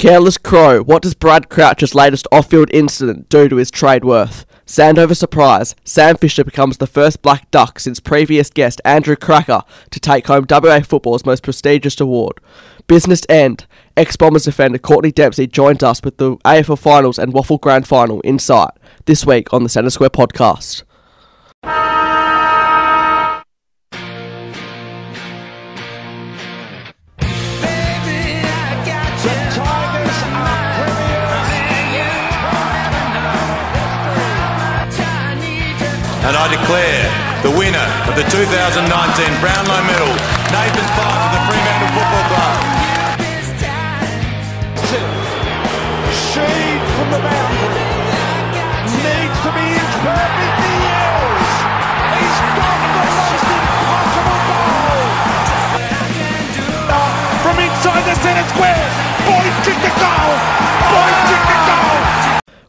Careless Crow. What does Brad Crouch's latest off-field incident do to his trade worth? Sandover surprise. Sam Fisher becomes the first black duck since previous guest Andrew Krakouer to take home WA football's most prestigious award. Business end. Ex-Bombers defender Courtney Dempsey joins us with the AFL Finals and WAFL Grand Final insight this week on the Centre Square podcast. Declare the winner of the 2019 Brownlow Medal, Nathan Fyfe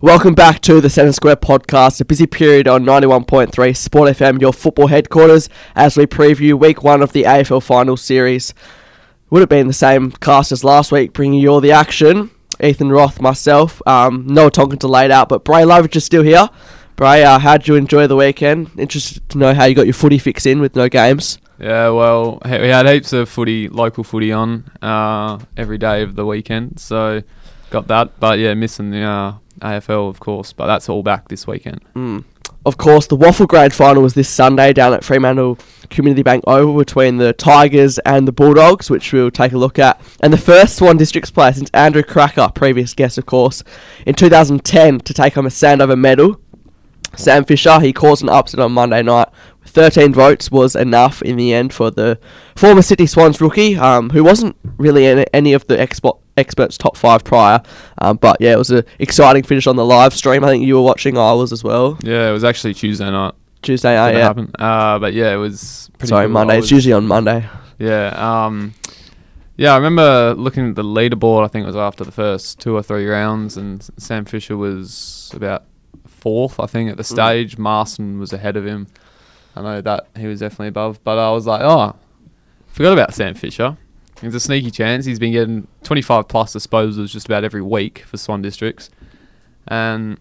Welcome back to the Centre Square podcast, a busy period on 91.3 Sport FM, your football headquarters, as we preview week one of the AFL final series. Would have been the same cast as last week, bringing you all the action. Ethan Roth, myself, um, Noah Tonkinson laid out, but Bray Lovich is still here. Bray, uh, how did you enjoy the weekend? Interested to know how you got your footy fix in with no games. Yeah, well, we had heaps of footy, local footy on uh, every day of the weekend, so got that. But yeah, missing the uh, AFL, of course, but that's all back this weekend. Of course, the WAFL Grand Final was this Sunday down at Fremantle Community Bank Oval between the Tigers and the Bulldogs, which we'll take a look at. And the first Swan Districts player since Andrew Krakouer, previous guest, of course, in 2010 to take home a Sandover medal. Sam Fisher, he caused an upset on Monday night. 13 votes was enough in the end for the former Sydney Swans rookie, um, who wasn't really any of the expo- experts' top five prior. Um, but yeah, it was an exciting finish on the live stream. I think you were watching, I was as well. Yeah, it was actually Tuesday night Tuesday night, yeah. happened. Uh, but yeah, it was pretty Sorry, cool. Monday. I It's usually on Monday. Yeah, um, yeah. I remember looking at the leaderboard. I think it was after the first two or three rounds, and Sam Fisher was about fourth. I think at the stage, Marston was ahead of him. I know that he was definitely above, but I was like, oh, forgot about Sam Fisher. There's a sneaky chance he's been getting 25 plus disposals just about every week for Swan Districts, and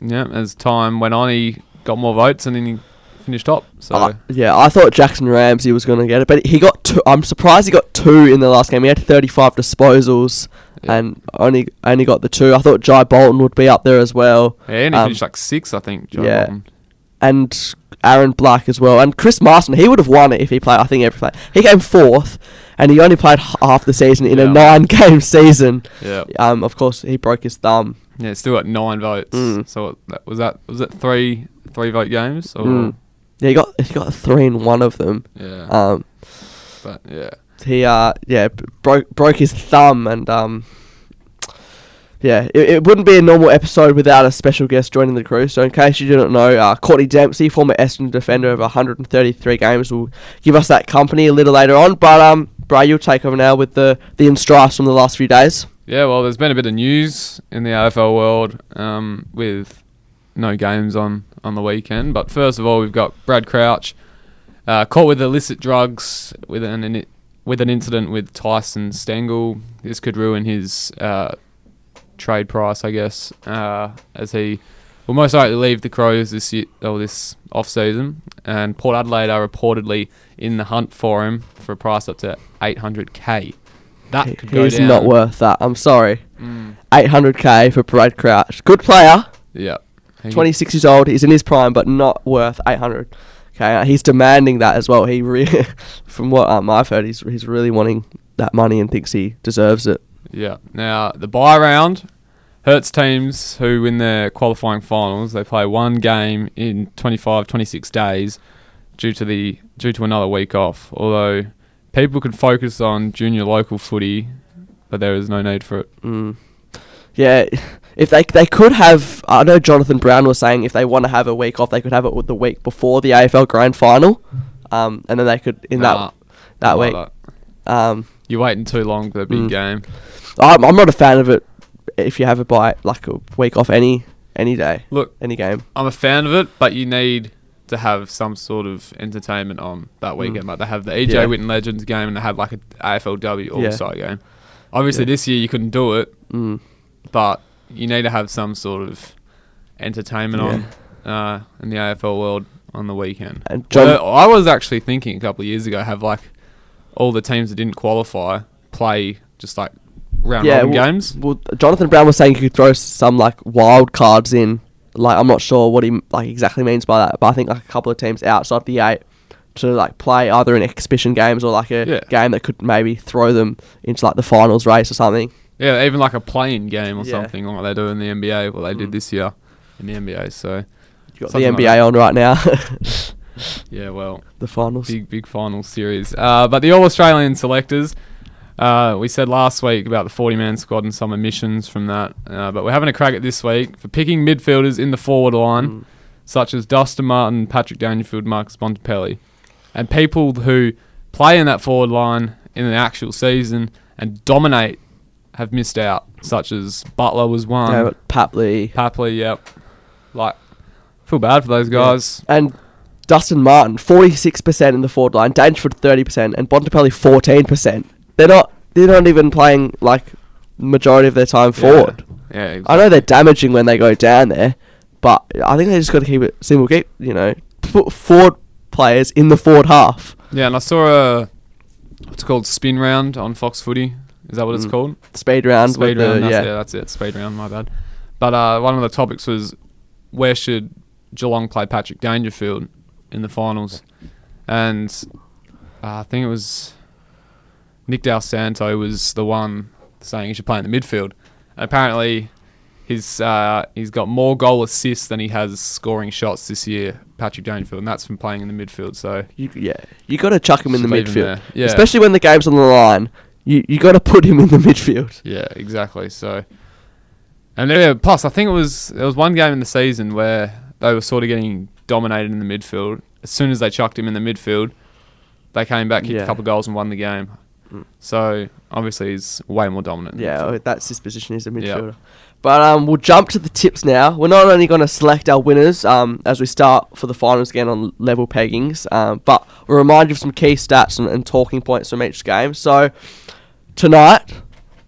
yeah, as time went on, he got more votes and then he finished top. So Uh, yeah, I thought Jackson Ramsey was going to get it, but he got two. I'm surprised he got two in the last game. He had 35 disposals Yeah. and only only got the two. I thought Jye Bolton would be up there as well. yeah, and he Um, finished like six, I think. Joe yeah. Bolton. and Aaron Black as well, and Chris Marston. He would have won it if he played. I think every play. He came fourth, and he only played half the season in a nine-game season. Yeah. Um, of course, he broke his thumb. Yeah, still got nine votes. Mm. So that, was that was it three three vote games? Or Mm. Yeah, he got he got three in one of them. yeah, Um, but yeah, he uh yeah broke broke his thumb and um yeah it, it wouldn't be a normal episode without a special guest joining the crew so in case you didn't know uh, Courtney Dempsey former Essendon defender of 133 games will give us that company a little later on but um Bray you'll take over now with the the instrifes from the last few days yeah. Well, there's been a bit of news in the AFL world um, with no games on on the weekend. But first of all, we've got Brad Crouch uh, caught with illicit drugs with an, an with an incident with Tyson Stengel. This could ruin his uh, trade price, I guess, uh, as he will most likely leave the Crows this year, or this off season. And Port Adelaide are reportedly in the hunt for him for a price up to 800k. That He- could go he's down. not worth that I'm sorry Mm, 800k for Brad Crouch good player yeah. He- 26 years old. He's in his prime, but not worth 800. Okay, uh, he's demanding that as well. He, re- from what um, I've heard, he's he's really wanting that money and thinks he deserves it. Yeah. Now the bye round hurts teams who win their qualifying finals. They play one game in 25, 26 days due to the due to another week off. Although people could focus on junior local footy, but there is no need for it. Mm. Yeah, if they they could have, I know Jonathan Brown was saying if they want to have a week off, they could have it with the week before the AFL Grand Final, um, and then they could in Nah, that that like week. Um, You're waiting too long for the big Mm. game. I'm I'm not a fan of it. If you have it by like a week off any any day, Look, any game. I'm a fan of it, but you need to have some sort of entertainment on that weekend. Like they have the EJ Mm. Yeah. Whitten Legends game and they have like an AFLW All Yeah. Game. Obviously, Yeah. this year you couldn't do it Mm. but you need to have some sort of entertainment on uh, in the AFL world on the weekend. And John- Well, I was actually thinking a couple of years ago have like all the teams that didn't qualify play just like round robin well, games. Well, Jonathan Brown was saying you could throw some like wild cards in. Like I'm not sure what he like exactly means by that, but I think like a couple of teams outside the eight to like play either in exhibition games or like a Yeah. game that could maybe throw them into like the finals race or something. Yeah, even like a playing game or Yeah. something like they do in the NBA. What they did Mm. this year in the NBA. So You got the like NBA that. on right now, yeah, well, the finals. big big final series. Uh, but the All Australian selectors, uh, we said last week about the 40 man squad and some omissions from that. Uh, but we're having a crack at this week for picking midfielders in the forward line, Mm. such as Dustin Martin, Patrick Dangerfield, Marcus Bontempelli, and people who play in that forward line in the actual season and dominate have missed out, such as Butler was one. Yeah, but Papley Papley, yep. Like, feel bad for those guys. and Dustin Martin, 46% in the forward line, Dangerfield 30%, and Bontempelli 14%. They're not they're not even playing like majority of their time forward. Yeah, yeah I know they're damaging when they go down there, but I think they just got to keep it simple. Keep you know put forward players in the forward half. Yeah, and I saw a what's it called spin round on Fox Footy. Is that what it's Mm. called? Speed round Speed with round. the that's, yeah. yeah. that's it. Speed round. My bad. But uh, one of the topics was where should Geelong play Patrick Dangerfield in the finals, and uh, I think it was Nick Del Santo was the one saying he should play in the midfield. And apparently, he's uh, he's got more goal assists than he has scoring shots this year. Patrick Dangerfield, and that's from playing in the midfield. So You, yeah, you got to chuck him in the him midfield. Yeah. especially when the game's on the line. You you got to put him in the midfield. Yeah, exactly. So, and yeah, plus I think it was there was one game in the season where they were sort of getting dominated in the midfield. As soon as they chucked him in the midfield, they came back, kicked Yeah. a couple of goals, and won the game. Mm. So obviously he's way more dominant. Yeah, that's his position. He's a midfielder. But um, we'll jump to the tips now. We're not only going to select our winners um, as we start for the finals again on level peggings, um, but we'll remind you of some key stats and, and talking points from each game. So tonight,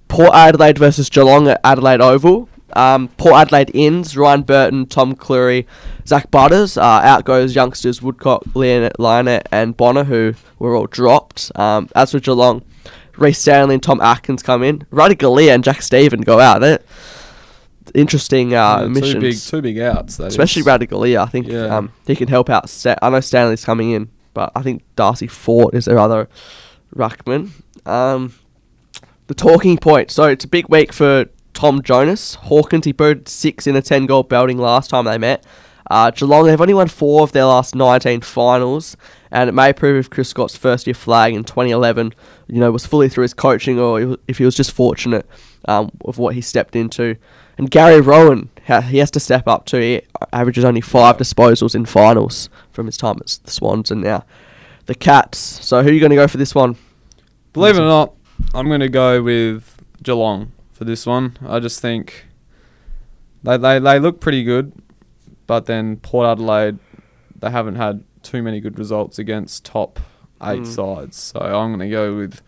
Port Adelaide versus Geelong at Adelaide Oval. Um, Port Adelaide ins Ryan Burton, Tom Clurey, Zach Butters. Uh, out goes youngsters Woodcock, Lienert, Lienert, and Bonner, who were all dropped. Um, as for Geelong, Rhys Stanley and Tom Atkins come in. Ratugolea and Jack Steven go out. They're interesting uh, Yeah, missions. two big, two big outs. Especially is. Ruddy I think Yeah. um, he can help out. Sta- I know Stanley's coming in, but I think Darcy Fort is their other ruckman. Um, the talking point. So it's a big week for Tom Jonas. Hawkins, he booted six in a 10 goal belting last time they met. Uh, Geelong, they've only won four of their last 19 finals, and it may prove if Chris Scott's first year flag in 2011, you know, was fully through his coaching or if he was just fortunate um, of what he stepped into. And Gary Rohan, he has to step up too. He averages only five disposals in finals from his time at the Swans and now the Cats. So who are you going to go for this one? Believe it or not, I'm going to go with Geelong for this one. I just think they, they, they look pretty good, but then Port Adelaide, they haven't had too many good results against top eight Mm. sides. So I'm going to go with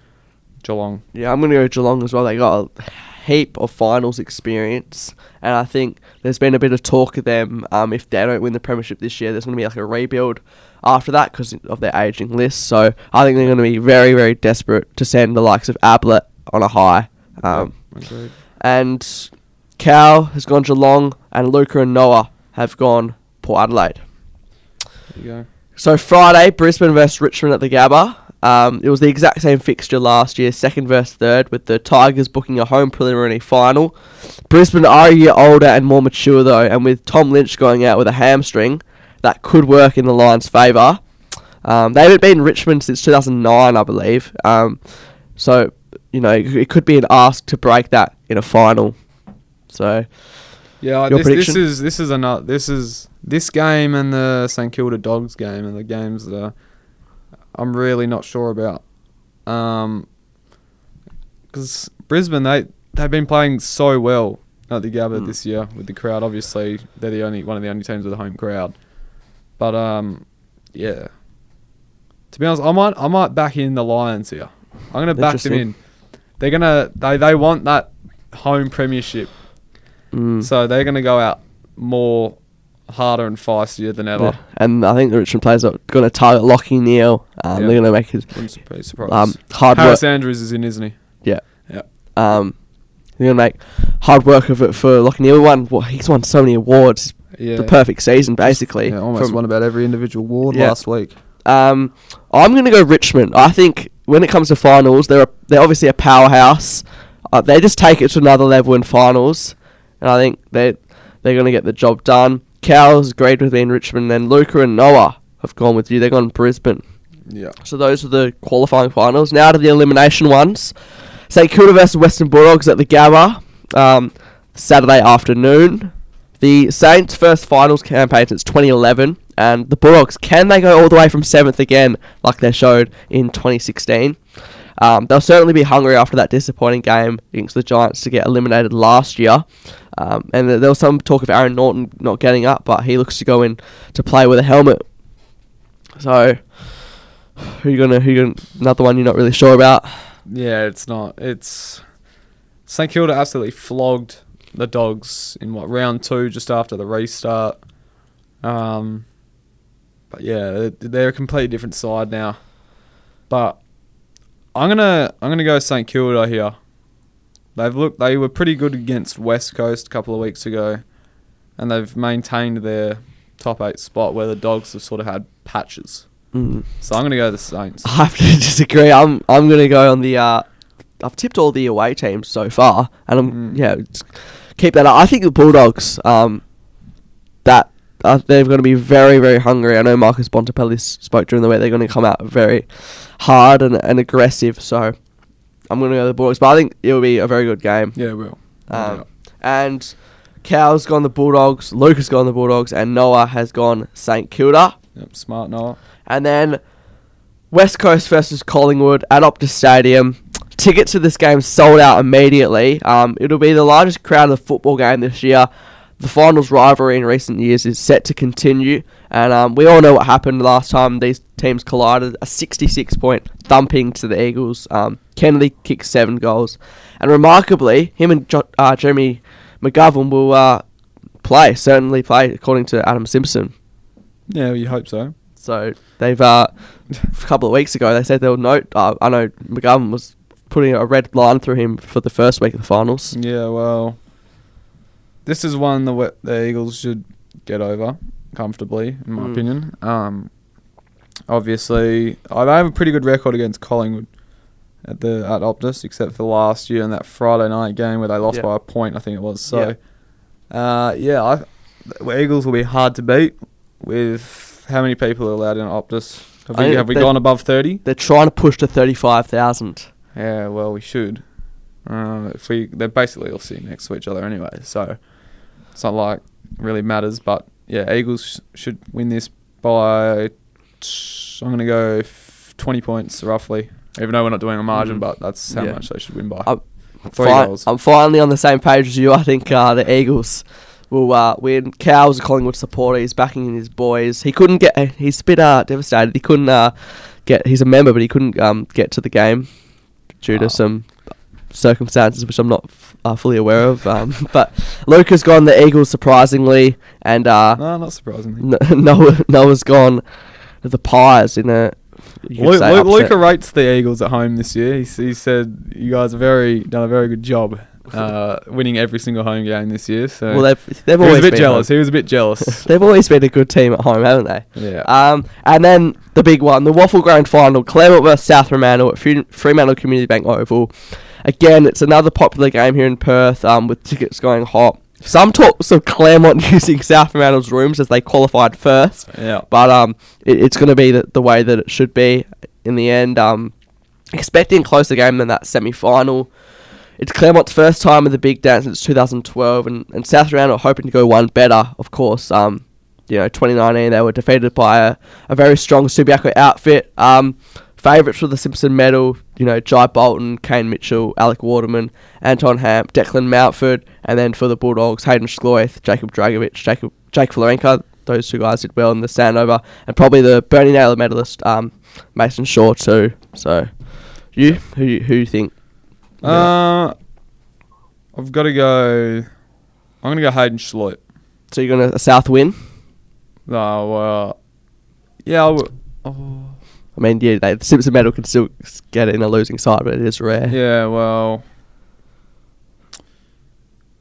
Geelong. Yeah, I'm going to go Geelong as well. They got a heap of finals experience, and I think there's been a bit of talk of them. Um, if they don't win the premiership this year, there's going to be like a rebuild after that because of their aging list. So I think they're going to be very, very desperate to send the likes of Ablett on a high. Um, Agreed. and Cal has gone Geelong, and Luca and Noah have gone Port Adelaide. There you go. So Friday, Brisbane versus Richmond at the Gabba. Um, it was the exact same fixture last year, second versus third, with the Tigers booking a home preliminary final. Brisbane are a year older and more mature though, and with Tom Lynch going out with a hamstring, that could work in the Lions' favour. Um, they haven't beaten Richmond since 2009, I believe. Um, so you know it could be an ask to break that in a final. So Yeah, Your this, this is this is another this is this game and the St Kilda Dogs game and the games that are, I'm really not sure about. Um, because Brisbane they they've been playing so well at the Gabba Mm. this year with the crowd. Obviously, they're the only one of the only teams with a home crowd. But um, yeah. To be honest, I might I might back in the Lions here. I'm gonna back them in. They're gonna they they want that home premiership, Mm. so they're going to go out more harder and feistier than ever. Yeah. And I think the Richmond players are going to target Lachie Neale. Um, Yeah. They're going to make his Wouldn't be surprised. um, hard work. Harris Andrews is in, isn't he? Yeah. Yeah. Um, they're going to make hard work of it for Lachie Neale. Won, well, he's won so many awards. Yeah. The perfect season, basically. Yeah, almost from- won about every individual award Yeah. last week. Um, I'm going to go Richmond. I think when it comes to finals, they're a, they're obviously a powerhouse. Uh, they just take it to another level in finals, and I think they they're going to get the job done. Cows agreed with me in Richmond, and Luca and Noah have gone with you. They're gone to Brisbane. Yeah. So those are the qualifying finals. Now to the elimination ones. St Kilda versus Western Bulldogs at the Gabba, um, Saturday afternoon. The Saints' first finals campaign since 2011, and the Bulldogs can they go all the way from seventh again, like they showed in 2016? Um, they'll certainly be hungry after that disappointing game against the Giants to get eliminated last year. Um, and there was some talk of Aaron Naughton not getting up, but he looks to go in to play with a helmet. So, who you gonna? Who you gonna? Another one you're not really sure about. Yeah, it's not. It's St Kilda absolutely flogged the Dogs in what round two, just after the restart. Um, but yeah, they're, they're a completely different side now. But I'm gonna I'm gonna go St Kilda here. They've looked. They were pretty good against West Coast a couple of weeks ago, and they've maintained their top eight spot where the Dogs have sort of had patches. Mm. So I'm gonna go the Saints. I have to disagree. I'm I'm gonna go on the. Uh, I've tipped all the away teams so far, and I'm Mm. yeah. Keep that up. I think the Bulldogs. Um, that uh, they're going to be very very hungry. I know Marcus Bontempelli spoke during the week. They're going to come out very hard and, and aggressive. So I'm going to go the Bulldogs, but I think it'll be a very good game. Yeah, it will. Um, and Cow's gone the Bulldogs, Luke has gone the Bulldogs, and Noah has gone St Kilda. Yep, smart Noah. And then West Coast versus Collingwood at Optus Stadium. Tickets to this game sold out immediately. Um, it'll be the largest crowd of the football game this year. The finals rivalry in recent years is set to continue, and um, we all know what happened last time these teams collided. A 66 point thumping to the Eagles. Um, Kennedy kicked seven goals, and remarkably, him and jo- uh, Jeremy McGovern will uh, play, certainly play, according to Adam Simpson. Yeah, you hope so. So they've uh, a couple of weeks ago they said they'll note. Uh, I know McGovern was putting a red line through him for the first week of the finals. Yeah, well, this is one the the Eagles should get over comfortably, in my Mm. opinion. Um, obviously, they have a pretty good record against Collingwood at the at Optus, except for last year in that Friday night game where they lost Yeah. by a point, I think it was. So, uh, yeah, I, the Eagles will be hard to beat with how many people are allowed in Optus. Have I we, have we gone above thirty? They're trying to push to thirty-five thousand. Yeah, well, we should. Uh, if we, they're basically all sitting next to each other anyway, so it's not like it really matters. But yeah, Eagles sh- should win this by. t- I'm gonna go f- 20 points roughly. Even though we're not doing a margin, Mm. but that's how Yeah. much they should win by. I'm Three Fi- goals. I'm finally on the same page as you. I think uh, the Eagles will uh, win. Cow's a Collingwood supporter. He's backing his boys. He couldn't get. He's a bit uh, devastated. He couldn't uh, get. He's a member, but he couldn't um, get to the game due to Oh. some circumstances which I'm not f- uh, fully aware of. Um, but Luke has gone the Eagles surprisingly, and uh, no, not surprisingly. N- Noah Noah's gone the Pies in a. you could Lu- Lu- Luca rates the Eagles at home this year. He, he said you guys have very done a very good job, uh, winning every single home game this year. So Well, they've they've he was a bit jealous. home. He was a bit jealous. They've always been a good team at home, haven't they? yeah. Um, and then the big one, the WAFL Grand Final, Claremont versus South Fremantle at Fremantle Community Bank Oval. Again, it's another popular game here in Perth, um, with tickets going hot. Some talks of Claremont using South Fremantle's rooms as they qualified first, yeah. but um, it, it's going to be the, the way that it should be in the end. Um, expecting a closer game than that semi-final. It's Claremont's first time in the big dance since 2012, and, and South Fremantle are hoping to go one better, of course. Um, you know, 2019 they were defeated by a, a very strong Subiaco outfit. Um, favourites for the Simpson medal, you know, Jye Bolton, Kane Mitchell, Alec Waterman, Anton Hamp, Declan Mountford, and then for the Bulldogs, Hayden Schloithe, Jacob Dragovic, Jacob Jake Florenka. Those two guys did well in the Sandover, and probably the Bernie Naylor medalist, um, Mason Shaw too. So, you who you- who you think? Uh, I've got to go. I'm going to go Hayden Schloithe. So you're going to a South win? No, well, yeah. I w- oh, I mean, yeah, they, the Simpson medal can still get it in a losing side, but it is rare. yeah, well,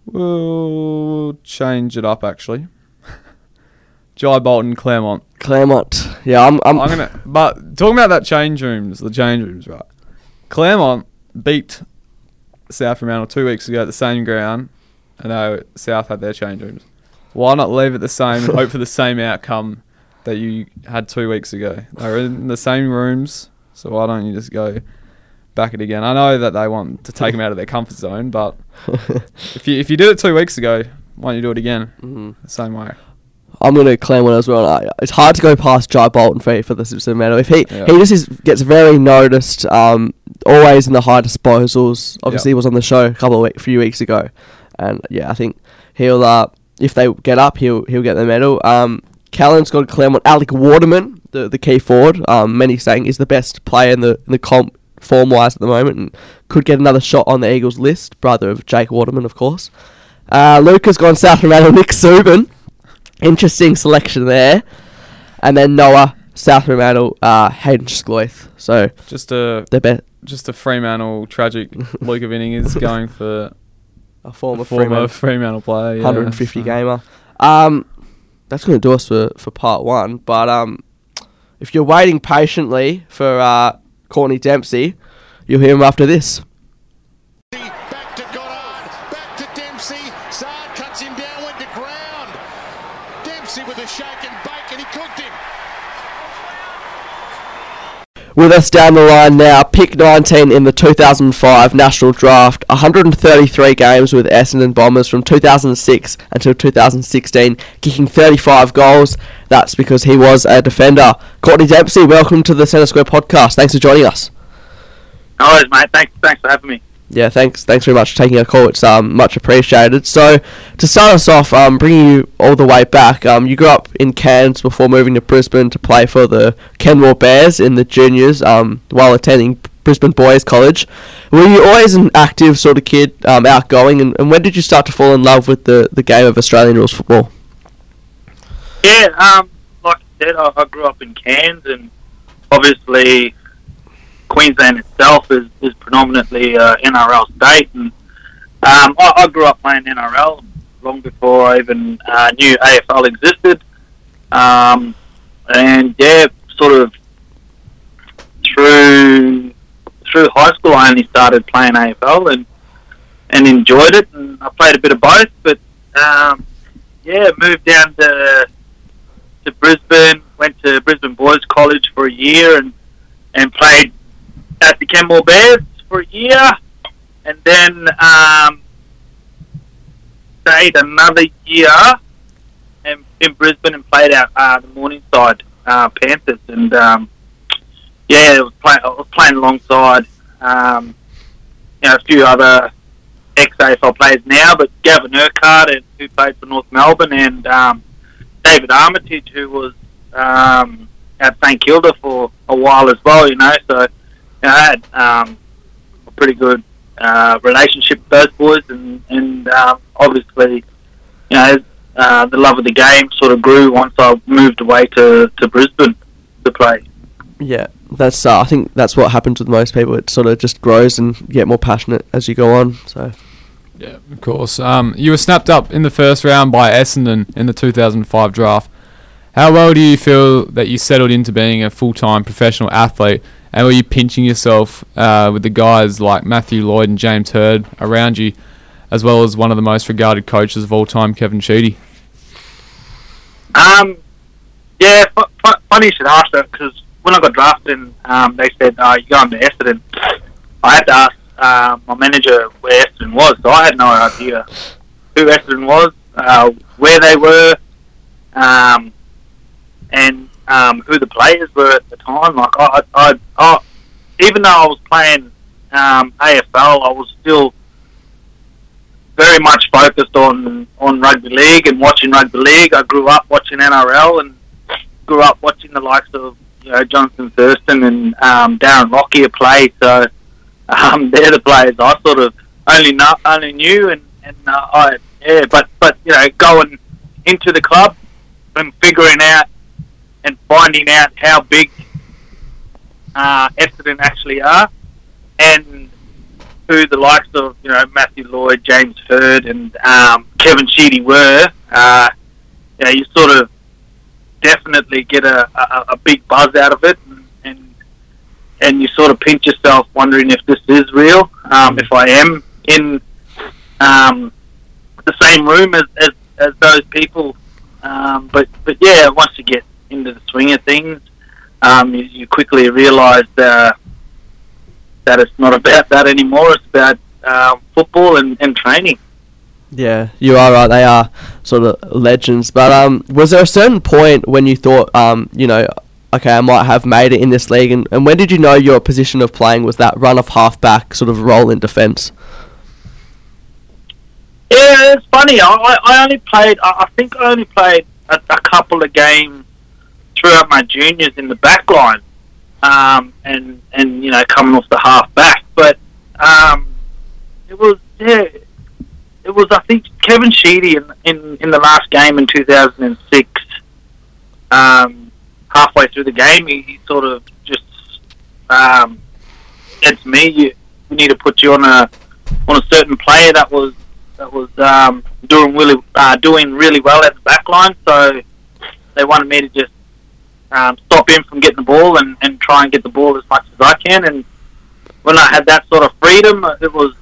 we'll change it up actually. Jye Bolton, Claremont. Claremont. Yeah, I'm. I'm, I'm gonna. But talking about that change rooms, the change rooms, right? Claremont beat South Fremantle two weeks ago at the same ground, and now South had their change rooms. Why not leave it the same and hope for the same outcome that you had two weeks ago? They were in the same rooms, so why don't you just go back it again? I know that they want to take them out of their comfort zone, but if you if you did it two weeks ago, why don't you do it again Mhm. the same way? I'm going to Claremont as well. I, it's hard to go past Jye Bolton for, for the Simpson medal. If he Yeah. he just is, gets very noticed, um, always in the high disposals. Obviously, he was on the show a couple of week, few weeks ago, and yeah, I think he'll uh, if they get up, he'll he'll get the medal. Um, Callan's got Claremont. Alec Waterman, the the key forward, um, many saying is the best player in the in the comp form wise at the moment, and could get another shot on the Eagles list. Brother of Jake Waterman, of course. Uh, Luca's gone South Fremantle. Nick Suban, interesting selection there, and then Noah South Fremantle, uh, Hayden Schloithe. So Just a the best just a Fremantle tragic. Luca Vinning is going for a former a former Fremantle. Fremantle player. Yeah, 150 so- gamer. Um, that's going to do us for, for part one. But um, if you're waiting patiently for uh, Courtney Dempsey, you'll hear him after this. Back to Goddard, back to Dempsey. Zard cuts him down, went to ground. Dempsey with a shake and bake, and he cooked him. With us down the line now, pick 19 in the 2005 National Draft, 133 games with Essendon Bombers from 2006 until 2016, kicking 35 goals. That's because he was a defender. Courtney Dempsey, welcome to the Centre Square podcast. Thanks for joining us. Worries, mate. Thanks, thanks for having me. Yeah, thanks. Thanks very much for taking our call. It's um, much appreciated. So, to start us off, um, bringing you all the way back, um, you grew up in Cairns before moving to Brisbane to play for the Kenmore Bears in the juniors um, while attending Brisbane Boys College. Were you always an active sort of kid, um, outgoing, and, and when did you start to fall in love with the, the game of Australian rules football? Yeah, um, like I said, I, I grew up in Cairns, and obviously Queensland itself is, is predominantly uh, NRL state, and um, I, I grew up playing NRL long before I even uh, knew AFL existed. Um, and yeah, sort of through through high school, I only started playing AFL and and enjoyed it, and I played a bit of both, but um, yeah, moved down to to Brisbane. Went to Brisbane Boys College for a year and and played at the Kenmore Bears for a year, and then um, stayed another year in, in Brisbane and played out uh, the Morningside uh, Panthers. And um, yeah, I was, play, I was playing alongside um, you know a few other ex AFL players now, but Gavin Urquhart, and- who played for North Melbourne, and um, David Armitage, who was um, at St Kilda for a while as well. You know, so you know, I had um, a pretty good uh, relationship with those boys, and and um, obviously, you know, uh, the love of the game sort of grew once I moved away to to Brisbane to play. Yeah, that's. Uh, I think that's what happens with most people. It sort of just grows and you get more passionate as you go on. So. Yeah, of course. Um, you were snapped up in the first round by Essendon in the 2005 draft. How well do you feel that you settled into being a full-time professional athlete, and were you pinching yourself uh, with the guys like Matthew Lloyd and James Hird around you, as well as one of the most regarded coaches of all time, Kevin Sheedy? Um, yeah, fu- fu- funny you should ask that because when I got drafted, um, they said, uh, "You're going to Essendon." I had to ask uh, my manager where Essendon was, so I had no idea who Essendon was, uh, where they were, um, and um, who the players were at the time. Like, I, I, I, even though I was playing um, AFL, I was still very much focused on on rugby league and watching rugby league. I grew up watching NRL and grew up watching the likes of you know Jonathan Thurston and um, Darren Lockyer play. So um, they're the players I sort of only know, only knew, and and uh, I yeah, but but you know, going into the club and figuring out and finding out how big uh, Essendon actually are, and who the likes of you know Matthew Lloyd, James Hird, and um, Kevin Sheedy were, uh, you know, you sort of definitely get a, a, a big buzz out of it, and, and and you sort of pinch yourself, wondering if this is real, um, if I am in um, the same room as, as, as those people. Um, but but yeah, once you get into the swing of things, um, you, you quickly realise uh, that it's not about that anymore. It's about um, football and, and training. Yeah, you are right. They are sort of legends. But um, was there a certain point when you thought, um, you know, okay, I might have made it in this league, and, and when did you know your position of playing was that run of halfback sort of role in defence? Yeah, it's funny. I, I only played. I I think I only played a, a couple of games throughout my juniors in the back line, um, and and you know coming off the half back. But um, it was yeah, it was I think Kevin Sheedy in in, in the last game in 2006. Um, halfway through the game, he, he sort of just um, said to me, "You we need to put you on a on a certain player that was that was um, doing really uh, doing really well at the back line. So they wanted me to just um, stop him from getting the ball and, and try and get the ball as much as I can. And when I had that sort of freedom, it was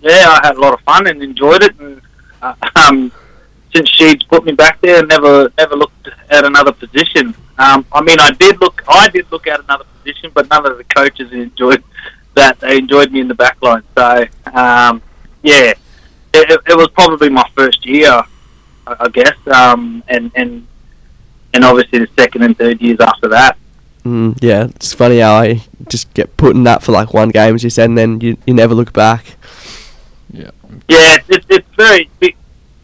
yeah, I had a lot of fun and enjoyed it. And uh, um, since she's put me back there, never never looked at another position. Um, I mean, I did look I did look at another position, but none of the coaches enjoyed that. They enjoyed me in the back line. So um, yeah it, it was probably my first year, I, I guess, um, and and and obviously the second and third years after that. Mm, yeah, it's funny how I just get put in that for like one game, as you said, and then you, you never look back. Yeah. Yeah, it's it's very big.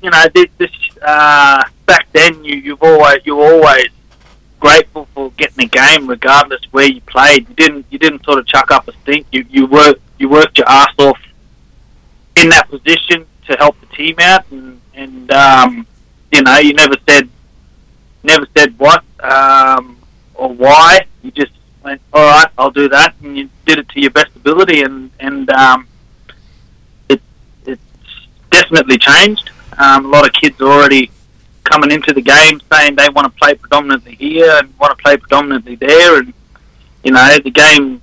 You know, this, this uh, back then you you've always you were always grateful for getting a game, regardless where you played. You didn't you didn't sort of chuck up a stink. You you worked you worked your ass off in that position to help the team out, and and um, you know you never said never said what um, or why. You just went, all right, I'll do that, and you did it to your best ability, and and um, it it's definitely changed. Um, a lot of kids are already coming into the game saying they want to play predominantly here and want to play predominantly there, and you know the game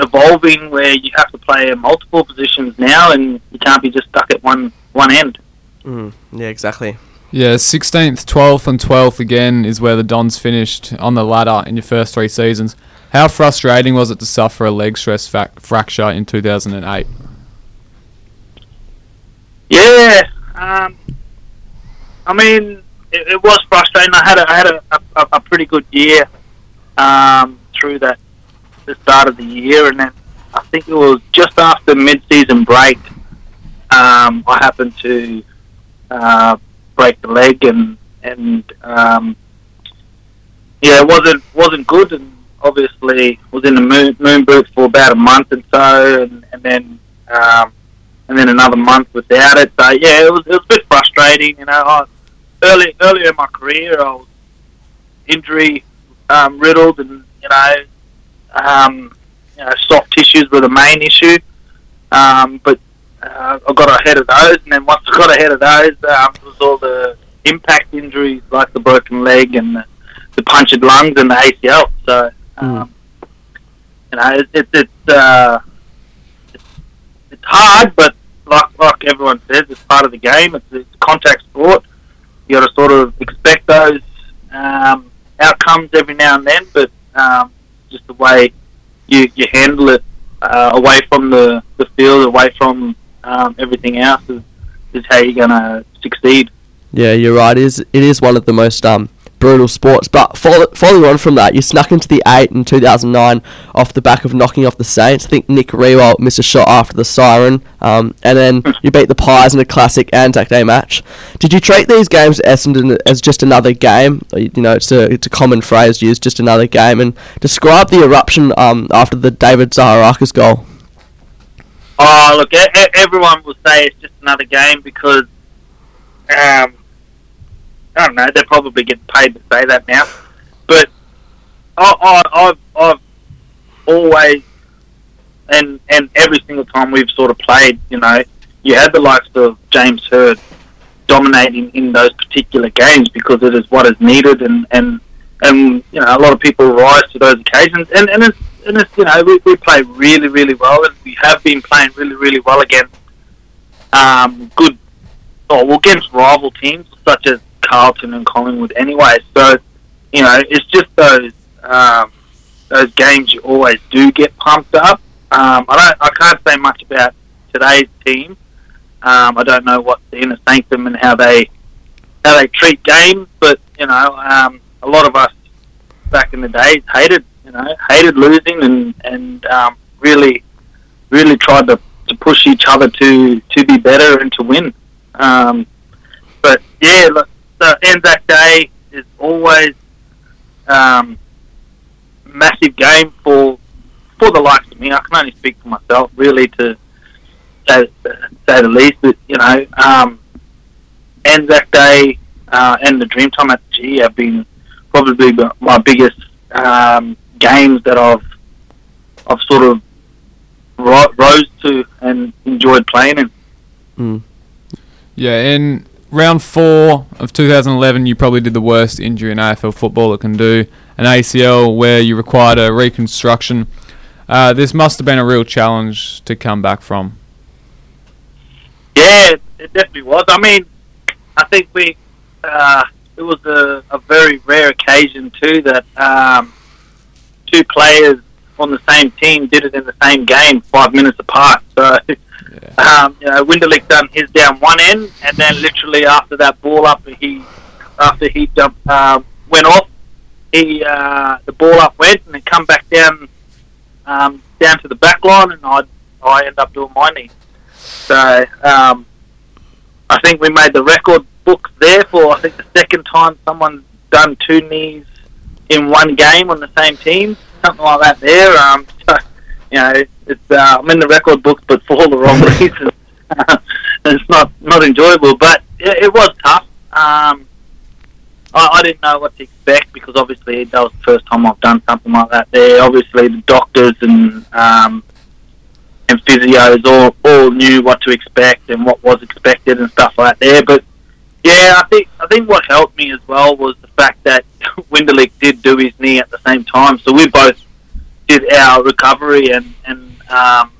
evolving where you have to play multiple positions now, and you can't be just stuck at one one end. Mm, yeah, exactly. Yeah, 16th, 12th, and 12th again is where the Dons finished on the ladder in your first three seasons. How frustrating was it to suffer a leg stress fracture in 2008? Yeah, um, I mean, it, it was frustrating. I had a, I had a, a, a pretty good year um, through that the start of the year, and then I think it was just after mid-season break. Um, I happened to uh, break the leg, and and um, yeah, it wasn't wasn't good, and obviously was in the moon, moon boot for about a month and so, and, and then um, and then another month without it. So yeah, it was it was a bit frustrating. You know, I, early earlier in my career, I was injury um, riddled, and you know, um, you know, soft tissues were the main issue. Um, but uh, I got ahead of those, and then once I got ahead of those, um, it was all the impact injuries like the broken leg and the, the punctured lungs and the ACL. So, um, you know, it, it, it's uh, it's it's hard, but like like everyone says, it's part of the game. It's, it's contact sport. You got to sort of expect those um, outcomes every now and then, but um, just the way you, you handle it uh, away from the, the field, away from um, everything else is, is how you're going to succeed. Yeah, you're right. It is it is one of the most um, brutal sports. But follow, following on from that, you snuck into the eight in 2009 off the back of knocking off the Saints. I think Nick Riewoldt missed a shot after the siren, um, and then you beat the Pies in a classic Anzac Day match. Did you treat these games Essendon as just another game? You know, it's a it's a common phrase used, just another game. And describe the eruption um, after the David Zaharakis goal. Oh, look, everyone will say it's just another game because, um, I don't know, they're probably getting paid to say that now. But I, I've, I've always, and and every single time we've sort of played, you know, you had the likes of James Hird dominating in those particular games because it is what is needed, and and and you know a lot of people rise to those occasions, and and it's and it's you know we, we play really really well, and we have been playing really really well against um, good or well, against rival teams such as Carlton and Collingwood anyway. So you know it's just those um, those games you always do get pumped up. Um, I don't I can't say much about today's team. Um, I don't know what's the inner sanctum and how they how they treat games, but you know, um, a lot of us back in the days hated you know hated losing and and um, really really tried to, to push each other to to be better and to win. Um, but yeah, the Anzac Day is always um, massive game for for the likes of me. I can only speak for myself, really, to say, say the least. But you know, um, Anzac Day uh, and the Dreamtime at the G have been probably my biggest um, games that I've I've sort of ro- rose to and enjoyed playing in. Yeah, in round four of 2011, you probably did the worst injury an AFL footballer can do an ACL where you required a reconstruction. Uh, this must have been a real challenge to come back from. Yeah, it, it definitely was. I mean, I think we uh, it was a, a very rare occasion too that um, two players on the same team did it in the same game, five minutes apart. So, um, you know, Winderlich done his down one end, and then literally after that ball up, he after he jumped um, went off, he uh, the ball up went and it come back down um, down to the back line, and I I end up doing my knee. So um, I think we made the record book there for I think the second time someone done two knees in one game on the same team, something like that. There, um, so, you know, it's uh, I'm in the record books, but for all the wrong reasons. it's not not enjoyable, but it, it was tough. Um, I, I didn't know what to expect because obviously that was the first time I've done something like that. There, obviously the doctors and um, and physios all all knew what to expect and what was expected and stuff like that. There, but yeah, I think I think what helped me as well was the fact that Winderlich did do his knee at the same time, so we both did our recovery and and um,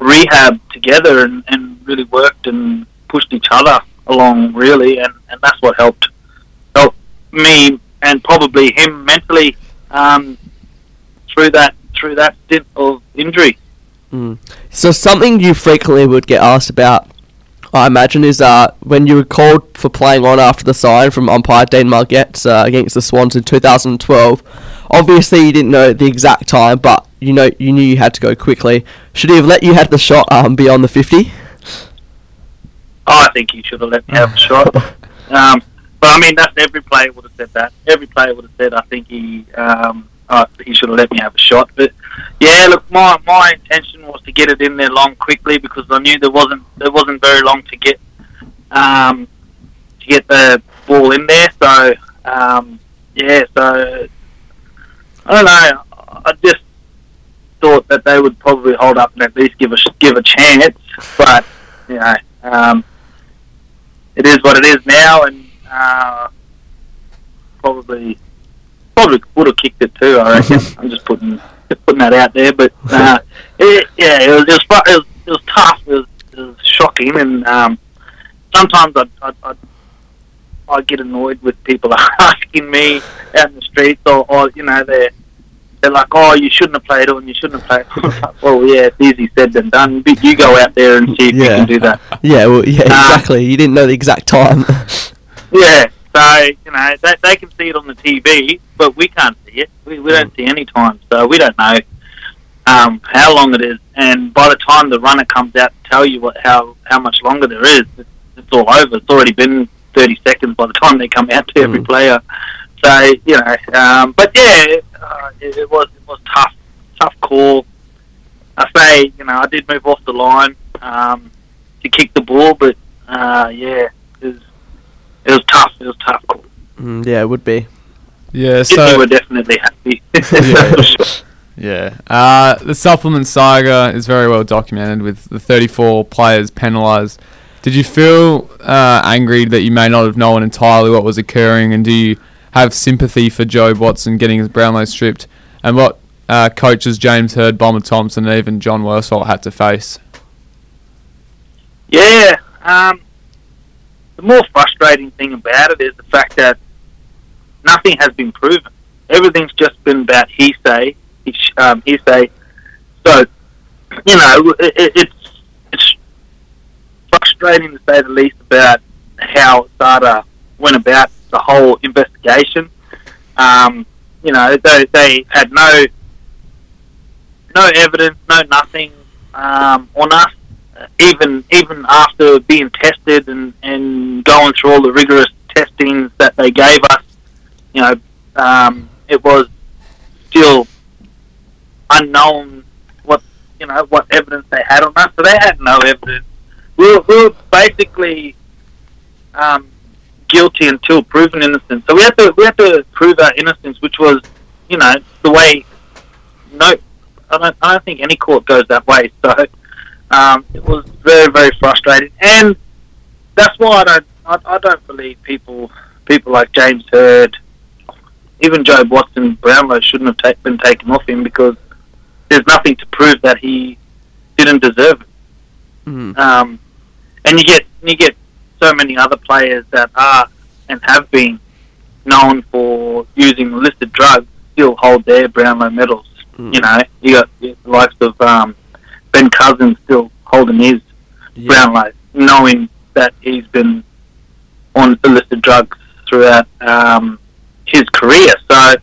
rehab together and, and really worked and pushed each other along really, and, and that's what helped helped me and probably him mentally um, through that through that stint of injury. So something you frequently would get asked about, I imagine, is uh, when you were called for playing on after the sign from umpire Dean Margetts uh, against the Swans in 2012. Obviously, you didn't know the exact time, but you know you knew you had to go quickly. Should he have let you have the shot um, beyond the 50? I think he should have let me have a shot. Um, but I mean, that's every player would have said that. Every player would have said, I think he um, uh, he should have let me have a shot. But yeah, look, my my intention was to get it in there long quickly because I knew there wasn't there wasn't very long to get um, to get the ball in there. So um, yeah, so I don't know. I just thought that they would probably hold up and at least give a give a chance, but you know. Um, it is what it is now, and uh, probably probably would have kicked it too. I reckon. I'm just putting just putting that out there, but uh, it, yeah, it was, it was it was it was tough. It was, it was shocking, and um, sometimes I I I I get annoyed with people asking me out in the streets, or, or you know they're. They're like, oh, you shouldn't have played it, and you shouldn't have played. well, yeah, it's easy said than done. But you go out there and see if you can do that. Yeah, well, yeah, Uh, exactly. You didn't know the exact time. Yeah, so you know they, they can see it on the TV, but we can't see it. We, we don't see any time, so we don't know um, how long it is. And by the time the runner comes out to tell you what how how much longer there is, it's, it's all over. It's already been thirty seconds by the time they come out to every Mm. player. So you know, um, but yeah, uh, it, it was it was tough, tough call. I say, you know, I did move off the line um, to kick the ball, but uh, yeah, it was tough. It was tough. Mm, yeah, it would be. Yeah, so so were definitely happy. Yeah. Yeah, uh, the supplement saga is very well documented with the 34 players penalised. Did you feel uh, angry that you may not have known entirely what was occurring, and do you have sympathy for Jobe Watson getting his Brownlow stripped, and what uh, coaches James Hird, Bomber Thompson, and even John Worsfold had to face? Yeah. Um, the more frustrating thing about it is the fact that nothing has been proven. Everything's just been about hearsay. Um, hearsay. So, you know, it, it's it's frustrating to say the least about how SADA went about the whole investigation. Um, you know, they, they had no no evidence, no nothing um, on us even even after being tested and, and going through all the rigorous testings that they gave us, you know, um, it was still unknown what you know what evidence they had on us. So they had no evidence. We were, we were basically um, guilty until proven innocent. So we had to we had to prove our innocence, which was, you know, the way. No, I don't. I don't think any court goes that way. So um, it was very, very frustrating, and that's why I don't, I, I don't believe people, people like James Hird, even Jobe Watson, Brownlow shouldn't have ta- been taken off him because there's nothing to prove that he didn't deserve it. Mm. Um, and you get, you get so many other players that are and have been known for using illicit drugs still hold their Brownlow medals. Mm. You know, you got the likes of um, Ben Cousins still holding his Yeah. Brownlow, knowing that he's been on illicit drugs throughout um, his career. So,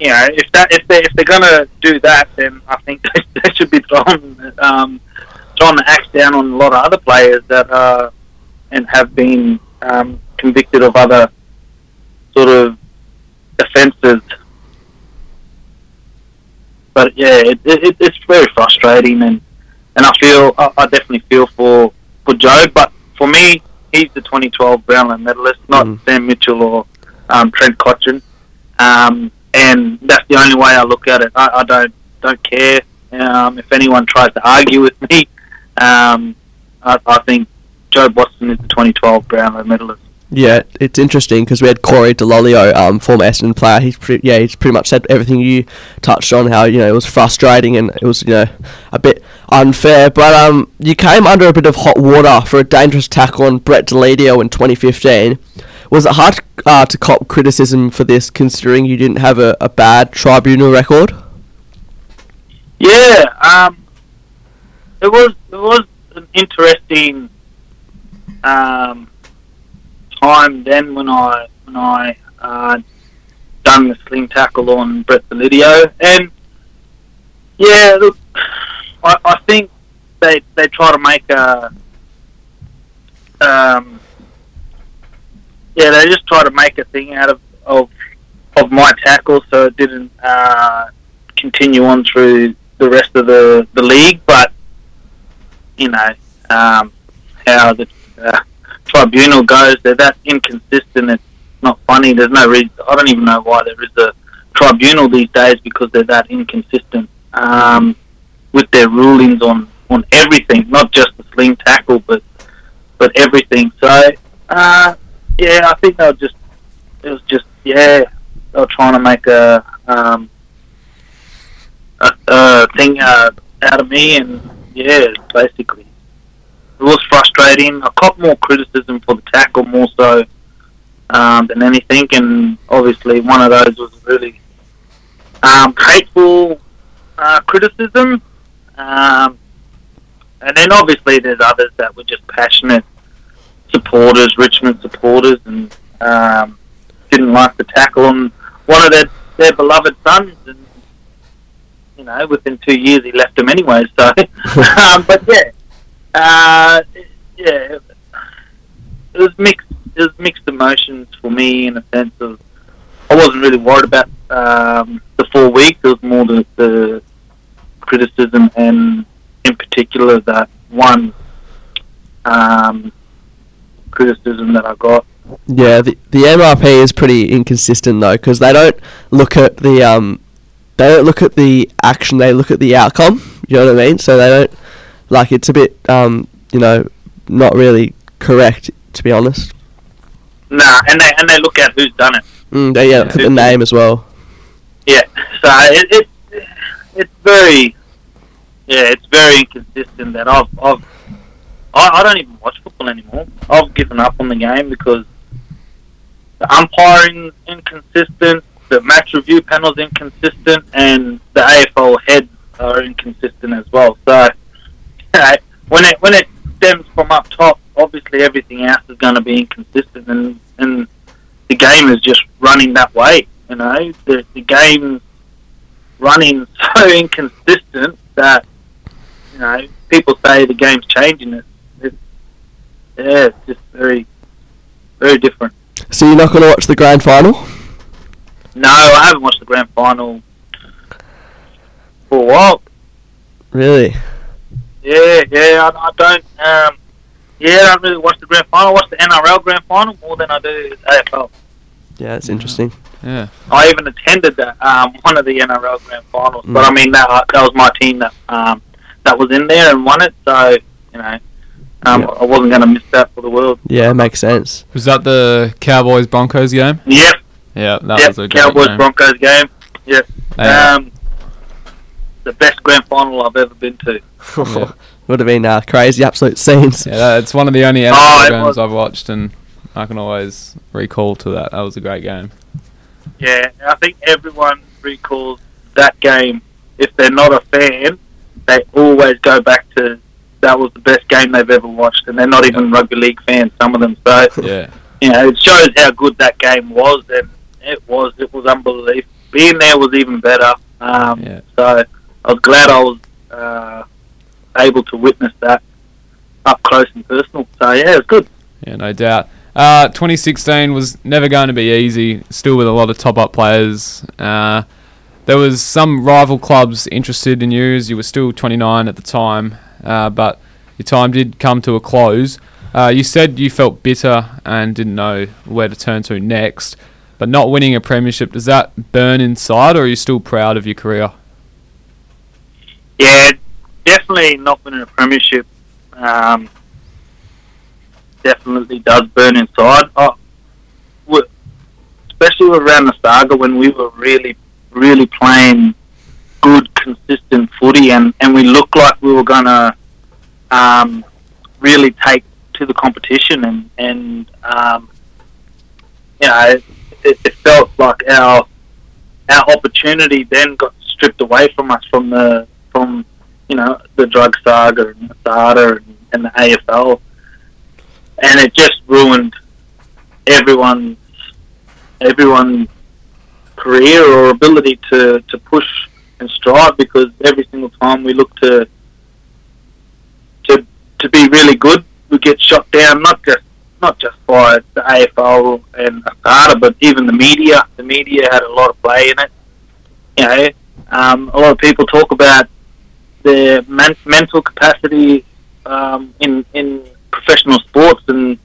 you know, if that if they if they're gonna do that, then I think they, they should be throwing um, throwing the axe down on a lot of other players that are and have been um, convicted of other sort of offences. But yeah, it, it, it's very frustrating, and and I feel I, I definitely feel for for Jobe, but for me, he's the 2012 Brownlow medalist, not Mm. Sam Mitchell or um, Trent Cotchin. Um, and that's the only way I look at it. I, I don't don't care um, if anyone tries to argue with me. Um, I, I think Jobe Watson is the 2012 Brownlow medalist. Yeah, it's interesting because we had Corey Dell'Olio, um, former Essendon player. He's pretty, yeah, he's pretty much said everything you touched on. How you know it was frustrating and it was you know a bit unfair. But um, you came under a bit of hot water for a dangerous tackle on Brett Deledio in 2015. Was it hard uh, to cop criticism for this, considering you didn't have a, a bad tribunal record? Yeah, um, it was it was an interesting um, time then when I when I uh, done the sling tackle on Brett Deledio, and yeah, look, I, I think they they try to make a um, yeah, they just try to make a thing out of of, of my tackle, so it didn't uh, continue on through the rest of the, the league. But you know um, how the uh, tribunal goes, they're that inconsistent. It's not funny. There's no reason. I don't even know why there is a tribunal these days because they're that inconsistent um, with their rulings on, on everything, not just the sling tackle, but but everything. So uh, yeah, I think they were just it was just yeah they were trying to make a um, a, a thing uh, out of me, and yeah, basically it was frustrating. I caught more criticism for the tackle more so um, than anything, and obviously one of those was really um, hateful uh, criticism. Um, and then obviously there's others that were just passionate supporters, Richmond supporters, and um, didn't like the tackle on one of their, their beloved sons. And, you know, within two years he left them anyway. So, um, but yeah, uh, yeah, it was mixed. It was mixed emotions for me in a sense of I wasn't really worried about um, the four weeks. It was more the, the criticism, and in particular that one um, criticism that I got. Yeah, the the MRP is pretty inconsistent though, because they don't look at the um, they don't look at the action, they look at the outcome. You know what I mean? So they don't like it's a bit um, you know, not really correct to be honest. Nah, and they and they look at who's done it. Mm, they yeah, look at the name as well. Yeah, so it, it it's very yeah, it's very inconsistent that I've I've I, I don't even watch football anymore. I've given up on the game because the umpiring inconsistent, the match review panel's inconsistent, and the AFL heads are inconsistent as well. So when it when it stems from up top, obviously everything else is going to be inconsistent, and and the game is just running that way. You know, the the game's running so inconsistent that you know people say the game's changing. It, it's yeah, it's just very very different. So you're not going to watch the grand final? No, I haven't watched the grand final for a while. Really? Yeah, yeah, I, I don't. Um, yeah, I don't really watch the grand final. I watch the NRL grand final more than I do AFL. Yeah, it's interesting. Yeah. I even attended that, um, one of the NRL grand finals, but Mm. I mean that that was my team that um, that was in there and won it. So you know, um, Yeah. I wasn't going to miss that for the world. Yeah, it makes sense. Was that the Cowboys Broncos game? Yep, Yeah, that yep. was a great Cowboys game. Broncos game. Yep. Yeah. Um, the best grand final I've ever been to. Yeah. Would have been uh, crazy, absolute scenes. Yeah, that, it's one of the only NRL Oh, games was- I've watched, and I can always recall to that. That was a great game. Yeah, I think everyone recalls that game. If they're not a fan, they always go back to that was the best game they've ever watched, and they're not even rugby league fans. Some of them, so Yeah, you know, it shows how good that game was, and it was. It was unbelievable. Being there was even better. Um, Yeah. So I was glad I was uh, able to witness that up close and personal. So yeah, it was good. yeah, no doubt. Uh, 2016 was never going to be easy. Still with a lot of top-up players. Uh, there was some rival clubs interested in you, as you were still 29 at the time, uh, but your time did come to a close. Uh, you said you felt bitter and didn't know where to turn to next, but not winning a premiership does that burn inside, or are you still proud of your career? Yeah, definitely not winning a premiership. Um, definitely does burn inside. W- especially around the saga when we were really, really playing good, consistent footy, and, and we looked like we were gonna um, really take to the competition, and and um, you know, it, it, felt like our our opportunity then got stripped away from us from the from you know the drug saga and the SADA and, and the AFL, and it just ruined everyone's everyone's career or ability to, to push and strive because every single time we look to to to be really good, we get shot down not just not just by the AFL and ASADA, but even the media. The media had a lot of play in it. You know, um, a lot of people talk about their men- mental capacity um, in in professional sports, and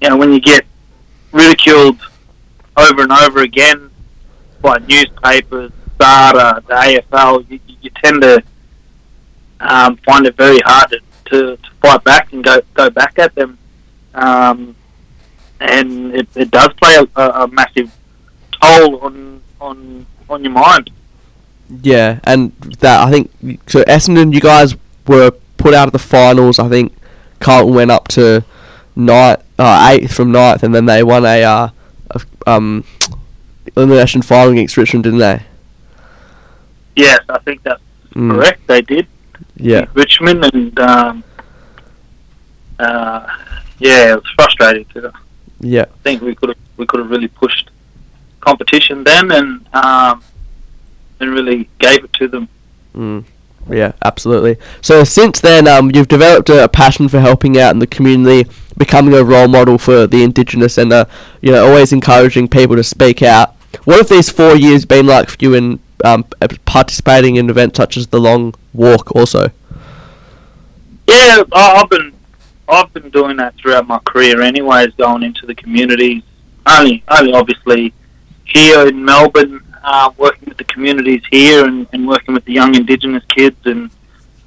you know when you get ridiculed over and over again by newspapers, SADA, the AFL, you, you tend to um, find it very hard to, to, to fight back and go go back at them, um, and it, it does play a, a massive toll on on on your mind. Yeah, and that I think so. Essendon, you guys were put out of the finals. I think Carlton went up to ninth, uh, eighth from ninth, and then they won a, uh, a um elimination final against Richmond, didn't they? Yes, I think that's Mm, correct. They did. Yeah, Richmond, and um, uh, yeah, it was frustrating yeah, I think we could have we could have really pushed competition then, and um, and really gave it to them. mm, yeah, absolutely. So since then, um, you've developed a, a passion for helping out in the community, becoming a role model for the Indigenous, and uh, you know, always encouraging people to speak out. What have these four years been like for you in um, participating in events such as the long walk also. Yeah, I've been I've been doing that throughout my career, anyways, going into the communities. Only, only obviously here in Melbourne, uh, working with the communities here and, and working with the young Indigenous kids and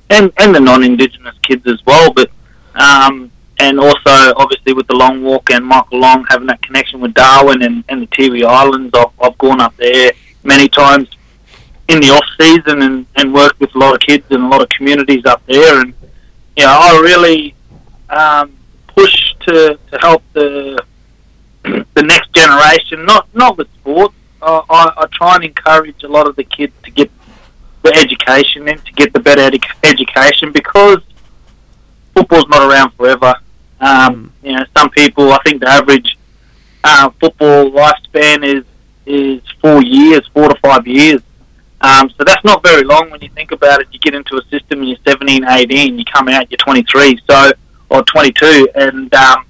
and, and the non-Indigenous kids as well. But um, and also obviously with the long walk and Michael Long having that connection with Darwin and, and the Tiwi Islands. I've, I've gone up there many times in the off season and, and worked with a lot of kids and a lot of communities up there and you know, I really um, push to, to help the the next generation. Not not with sports. I, I, try and encourage a lot of the kids to get the education and to get the better edu- education because football's not around forever. Um, you know, some people. I think the average uh, football lifespan is is four years, four to five years. Um, so that's not very long when you think about it. You get into a system and you're 17, 18, you come out, you're 23, so or 22, and um,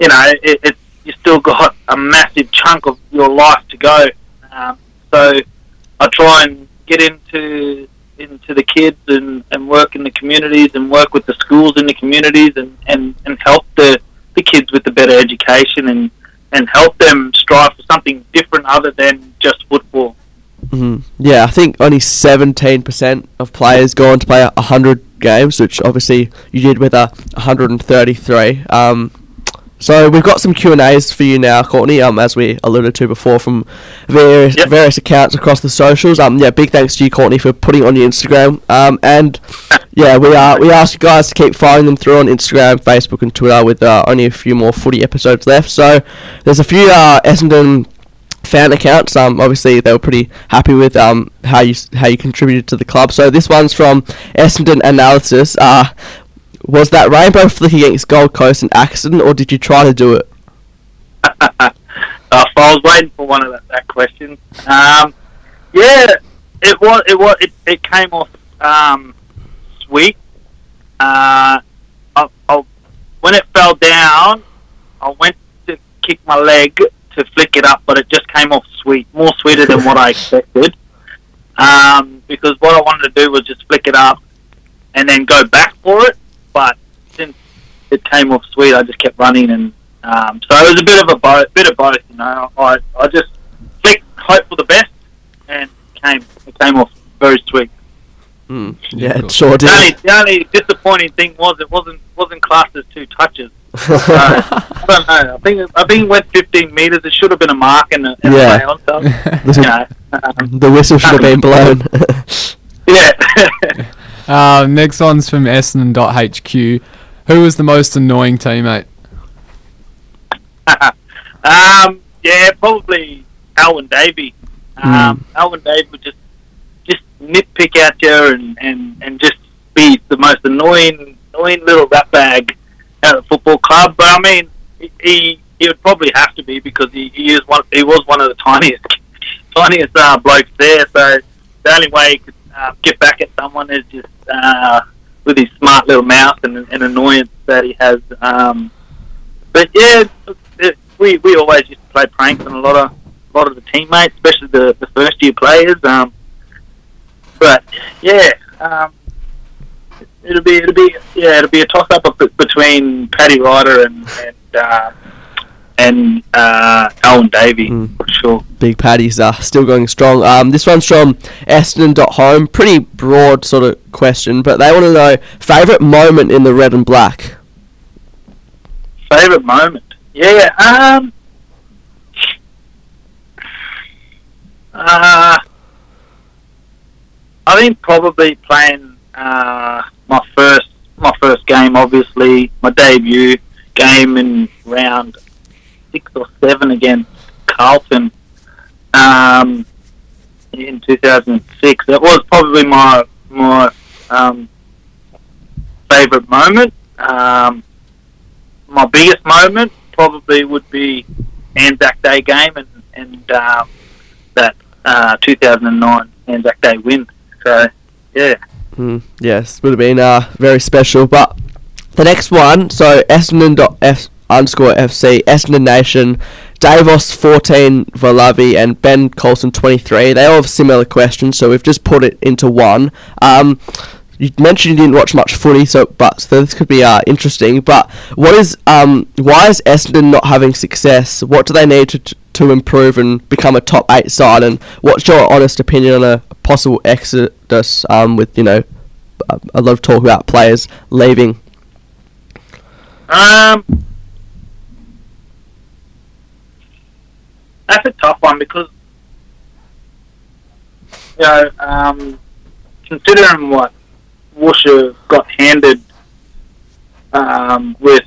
you know it, it, you still got a massive chunk of your life to go. Um, so I try and get into into the kids and, and work in the communities and work with the schools in the communities and, and, and help the, the kids with the better education and, and help them strive for something different other than just football. hmm Yeah, I think only 17% of players go on to play 100 games, which obviously you did with a 133. Um, so we've got some Q and A's for you now, Courtney. Um, as we alluded to before, from various Yep. various accounts across the socials. Um, yeah, big thanks to you, Courtney, for putting on your Instagram. Um, and yeah, we are we ask you guys to keep following them through on Instagram, Facebook, and Twitter. With uh, only a few more footy episodes left, so there's a few uh, Essendon fan accounts. Um, obviously they were pretty happy with um how you how you contributed to the club. So this one's from Essendon Analysis. Uh, was that rainbow flick against Gold Coast an accident, or did you try to do it? I was waiting for one of that, that question. Um, yeah, it was. It was. It, it came off um, sweet. Uh, I, I, when it fell down, I went to kick my leg to flick it up, but it just came off sweet, more sweeter than what I expected. Um, because what I wanted to do was just flick it up and then go back for it, but since it came off sweet, I just kept running and um, so it was a bit of a both, bit of both, you know. I, I just flicked, hope for the best, and came it came off very sweet. Mm, yeah, cool. it sure The only, did. the only disappointing thing was it wasn't wasn't classed as two touches. So, I don't know. I think I think it went 15 meters. It should have been a mark and a, and Yeah. a on top. Listen, You know, um, the whistle should have been blown. yeah. Uh, next one's from Essendon.hq. Who was the most annoying teammate? um, yeah, probably Alwyn Davey. Um, Alwyn Davey would just just nitpick at you and, and, and just be the most annoying annoying little rat bag at the football club. But I mean, he he would probably have to be because he, he is one he was one of the tiniest tiniest uh, blokes there. So the only way he could uh, get back at someone is just uh, with his smart little mouth and, and annoyance that he has. Um, but yeah, it, we we always used to play pranks on a lot of a lot of the teammates, especially the, the first year players. Um, but yeah, um, it'll be it'll be yeah it'll be a toss up between Paddy Ryder and and uh, and uh, Alwyn Davey Mm. for sure. Big Paddy's uh, still going strong. Um, this one's from Essendon.home. Pretty broad sort of question, but they want to know favourite moment in the red and black. Favorite moment? Yeah. Um. Uh, I think probably playing uh, my first my first game, obviously my debut game in round six or seven against Carlton um, in 2006. That was probably my my um, favorite moment. Um, my biggest moment probably would be Anzac Day game and and um, that uh, 2009 Anzac Day win. So yeah, Mm, yes, would have been uh, very special. But the next one, so Essendon, Essendon.f underscore FC, Essendon Nation Davos 14, Valavi, and Ben Colson 23. They all have similar questions, so we've just put it into one. Um, you mentioned you didn't watch much footy, so but so this could be uh, interesting. But what is um, why is Essendon not having success? What do they need to to improve and become a top eight side? And what's your honest opinion on a possible exodus? Um, with you know, uh, I love talking about players leaving. Um, that's a tough one because you know, um, considering what Woosha got handed um, with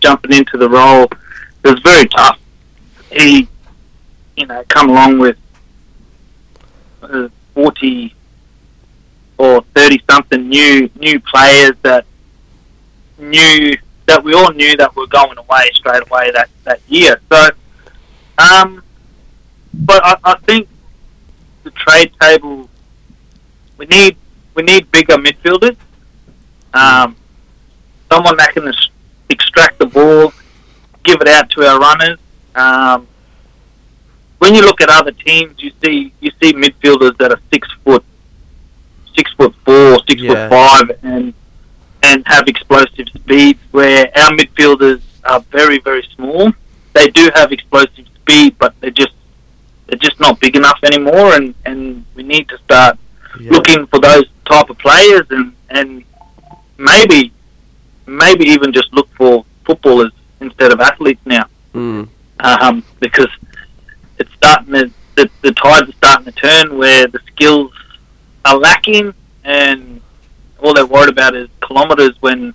jumping into the role, it was very tough. He, you know, come along with uh, forty or thirty something new new players that knew that we all knew that were going away straight away that, that year. So, um, but I, I think the trade table we need we need bigger midfielders. Um, someone that can extract the ball, give it out to our runners. Um, when you look at other teams, you see you see midfielders that are six foot, six foot four, six Yeah. foot five, and and have explosive speeds. Where our midfielders are very very small. They do have explosive speed, but they're just they're just not big enough anymore. And and we need to start looking for those type of players and and maybe maybe even just look for footballers instead of athletes now Mm. um, because it's starting to the, the tides are starting to turn where the skills are lacking and all they're worried about is kilometres when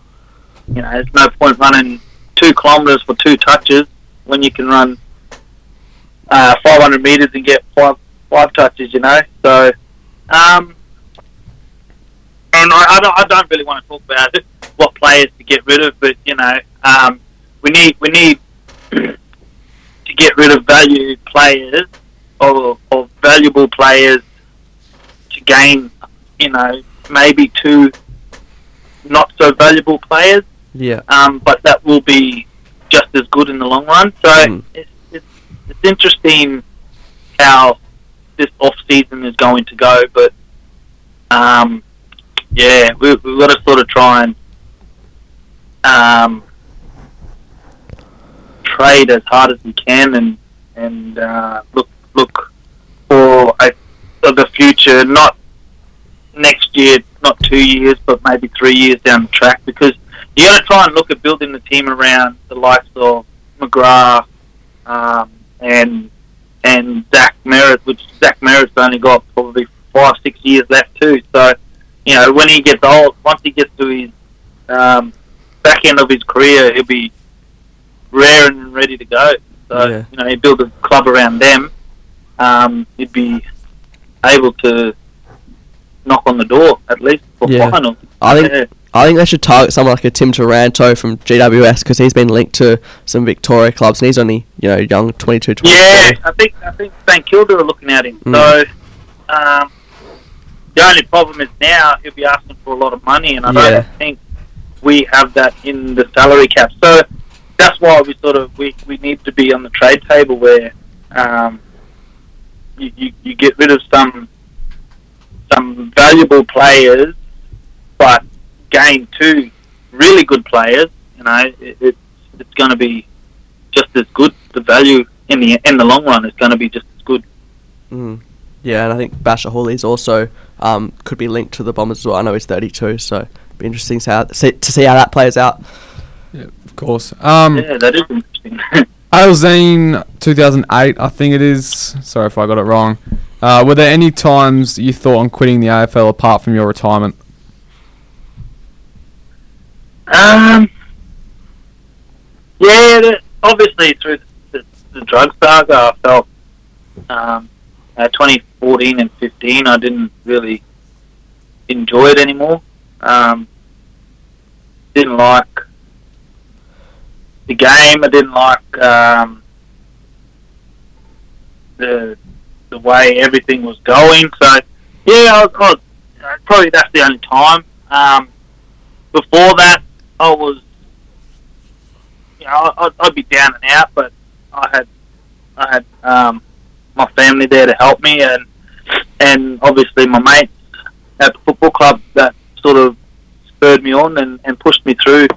you know there's no point running two kilometres for two touches when you can run uh, 500 metres and get five five touches you know so um, and I, I, don't, I don't really want to talk about it, what players to get rid of, but you know, um, we need we need to get rid of value players or, or valuable players to gain, you know, maybe two not so valuable players, Yeah. um, but that will be just as good in the long run. So Mm. it's, it's interesting how this off season is going to go, but um, yeah, we, we've got to sort of try and um, trade as hard as we can and and uh, look look for a for the future, not next year, not two years, but maybe three years down the track, because you got to try and look at building the team around the likes of McGrath um, and and Zach Merrett, which Zach Merrett's only got probably five six years left too. So you know when he gets old, once he gets to his um, back end of his career, he'll be raring and ready to go. So Yeah. you know he build a club around them. Um, he'd be able to knock on the door at least for Yeah. finals. I think Yeah. I think they should target someone like a Tim Taranto from GWS because he's been linked to some Victoria clubs and he's only you know young 22, 23. Yeah, I think I think St Kilda are looking at him. Mm. So um, the only problem is now he'll be asking for a lot of money, and I Yeah. don't think we have that in the salary cap. So that's why we sort of we, we need to be on the trade table where um, you, you you get rid of some some valuable players, but gain two really good players. You know, it, it's it's going to be just as good. The value in the in the long run is going to be just as good. Mm. Yeah, and I think Basher is also um, could be linked to the Bombers as well. I know he's 32, so it'd be interesting to see how, see, to see how that plays out. Yeah, Of course. Um, Yeah, that is interesting. Alzine 2008, I think it is. Sorry if I got it wrong. Uh, were there any times you thought on quitting the AFL apart from your retirement? Um, yeah, the, obviously through the, the drug saga, I felt um, uh, 2014 and 15, I didn't really enjoy it anymore. Um, didn't like the game. I didn't like um, the the way everything was going. So yeah, I was, I was, probably that's the only time. Um, before that, I was, you know, I'd, I'd be down and out, but I had I had um, my family there to help me, and and obviously my mates at the football club that sort of spurred me on and, and pushed me through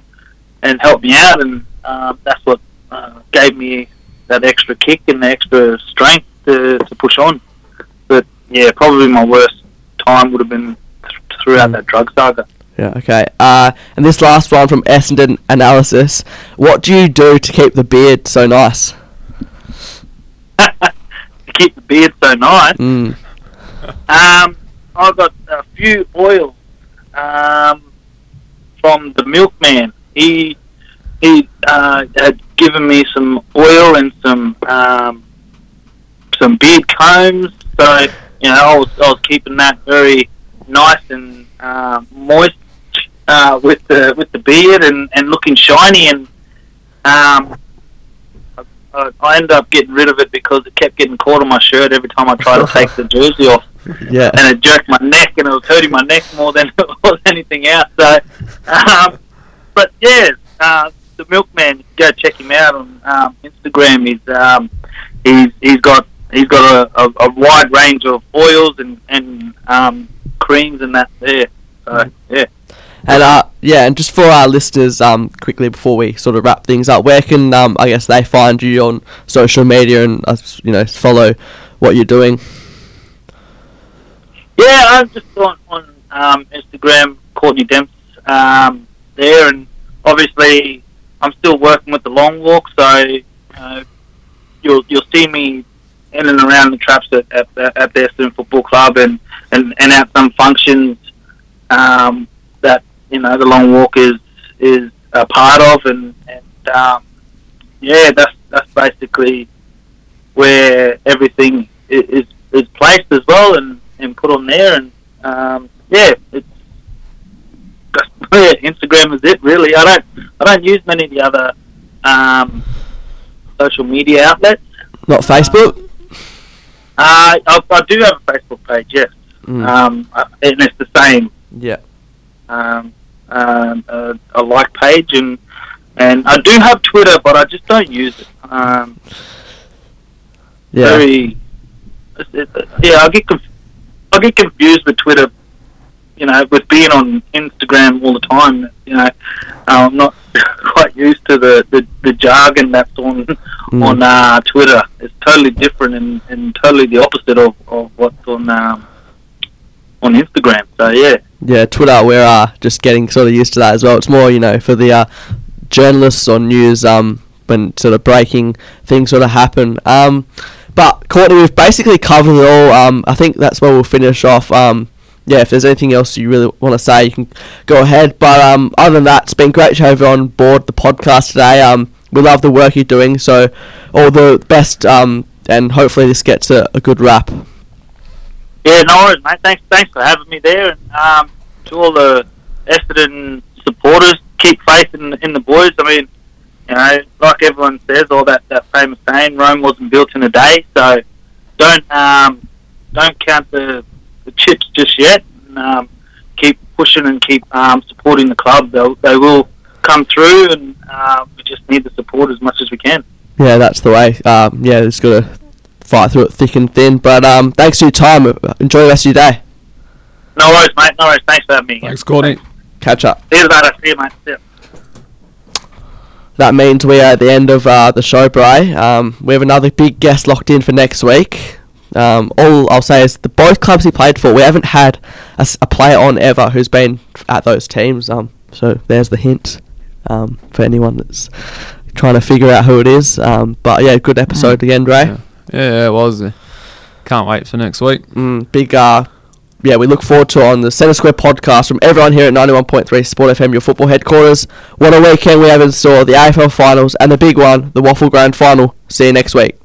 and helped me out, and um, that's what uh, gave me that extra kick and the extra strength to, to push on. But yeah, probably my worst time would have been th- throughout Mm. that drug saga. Yeah, okay. Uh, and this last one from Essendon Analysis. What do you do to keep the beard so nice? to keep the beard so nice. Mm. Um, I've got a few oils um, from the milkman. He he uh, had given me some oil and some um, some beard combs. So you know, I was I was keeping that very nice and uh, moist uh, with the with the beard and, and looking shiny and um, I, I ended up getting rid of it because it kept getting caught on my shirt every time I tried to take the jersey off Yeah. and it jerked my neck and it was hurting my neck more than it was anything else. So, um, but yeah, uh, the milkman, go check him out on um, Instagram. He's um, he's he's got he's got a, a, a wide range of oils and and um, creams and that there. So yeah. And uh, yeah, and just for our listeners, um, quickly before we sort of wrap things up, where can um, I guess they find you on social media and uh, you know follow what you're doing? Yeah, I'm just on on um, Instagram, Courtney Demps um, there, and obviously I'm still working with the long walk, so uh, you'll you'll see me in and around the traps at at, at the Essendon Football Club and, and, and at some functions um, you know the long walk is is a part of, and and um, yeah, that's that's basically where everything is is placed as well and, and put on there, and um, yeah, it's that's, yeah, Instagram is it really. I don't I don't use many of the other um, social media outlets. Not Facebook. Uh, I, I do have a Facebook page, yes, Mm. um, and it's the same yeah. um, um, a, a like page, and and I do have Twitter, but I just don't use it. Um, Yeah. Very, it's, it, yeah, I get conf- I get confused with Twitter. You know, with being on Instagram all the time. You know, I'm not quite used to the, the, the jargon that's on Mm. on uh, Twitter. It's totally different and, and totally the opposite of, of what's on um, on Instagram. So yeah. Yeah, Twitter, we're uh, just getting sort of used to that as well. It's more, you know, for the uh, journalists on news um, when sort of breaking things sort of happen. Um, but Courtney, we've basically covered it all. Um, I think that's where we'll finish off. Um, yeah, if there's anything else you really want to say, you can go ahead. But um, other than that, it's been great to have you on board the podcast today. Um, we love the work you're doing, so all the best, um, and hopefully this gets a, a good wrap. Yeah, no worries, mate. Thanks, thanks for having me there. And um, to all the Essendon supporters, keep faith in, in the boys. I mean, you know, like everyone says, all that, that famous saying, Rome wasn't built in a day. So don't um, don't count the, the chips just yet. And, um, keep pushing and keep um, supporting the club. They'll, they will come through, and uh, we just need the support as much as we can. Yeah, that's the way. Um, yeah, just got to fight through it thick and thin. But um, thanks for your time. Enjoy the rest of your day. No worries, mate. No worries. Thanks for having me. Thanks, Courtney. Catch up. See you later. See you, mate. See you. That means we are at the end of uh, the show, Bry. Um, we have another big guest locked in for next week. Um, all I'll say is the both clubs he played for, we haven't had a player on ever who's been at those teams. Um, so there's the hint um, for anyone that's trying to figure out who it is. Um, but yeah, good episode again, Ray. Yeah, yeah, yeah, it was. Can't wait for next week. Mm, big, uh, yeah, we look forward to on the Centre Square podcast from everyone here at 91.3 Sport FM, your football headquarters. What a weekend we have in store, the AFL finals and the big one, the WAFL Grand Final. See you next week.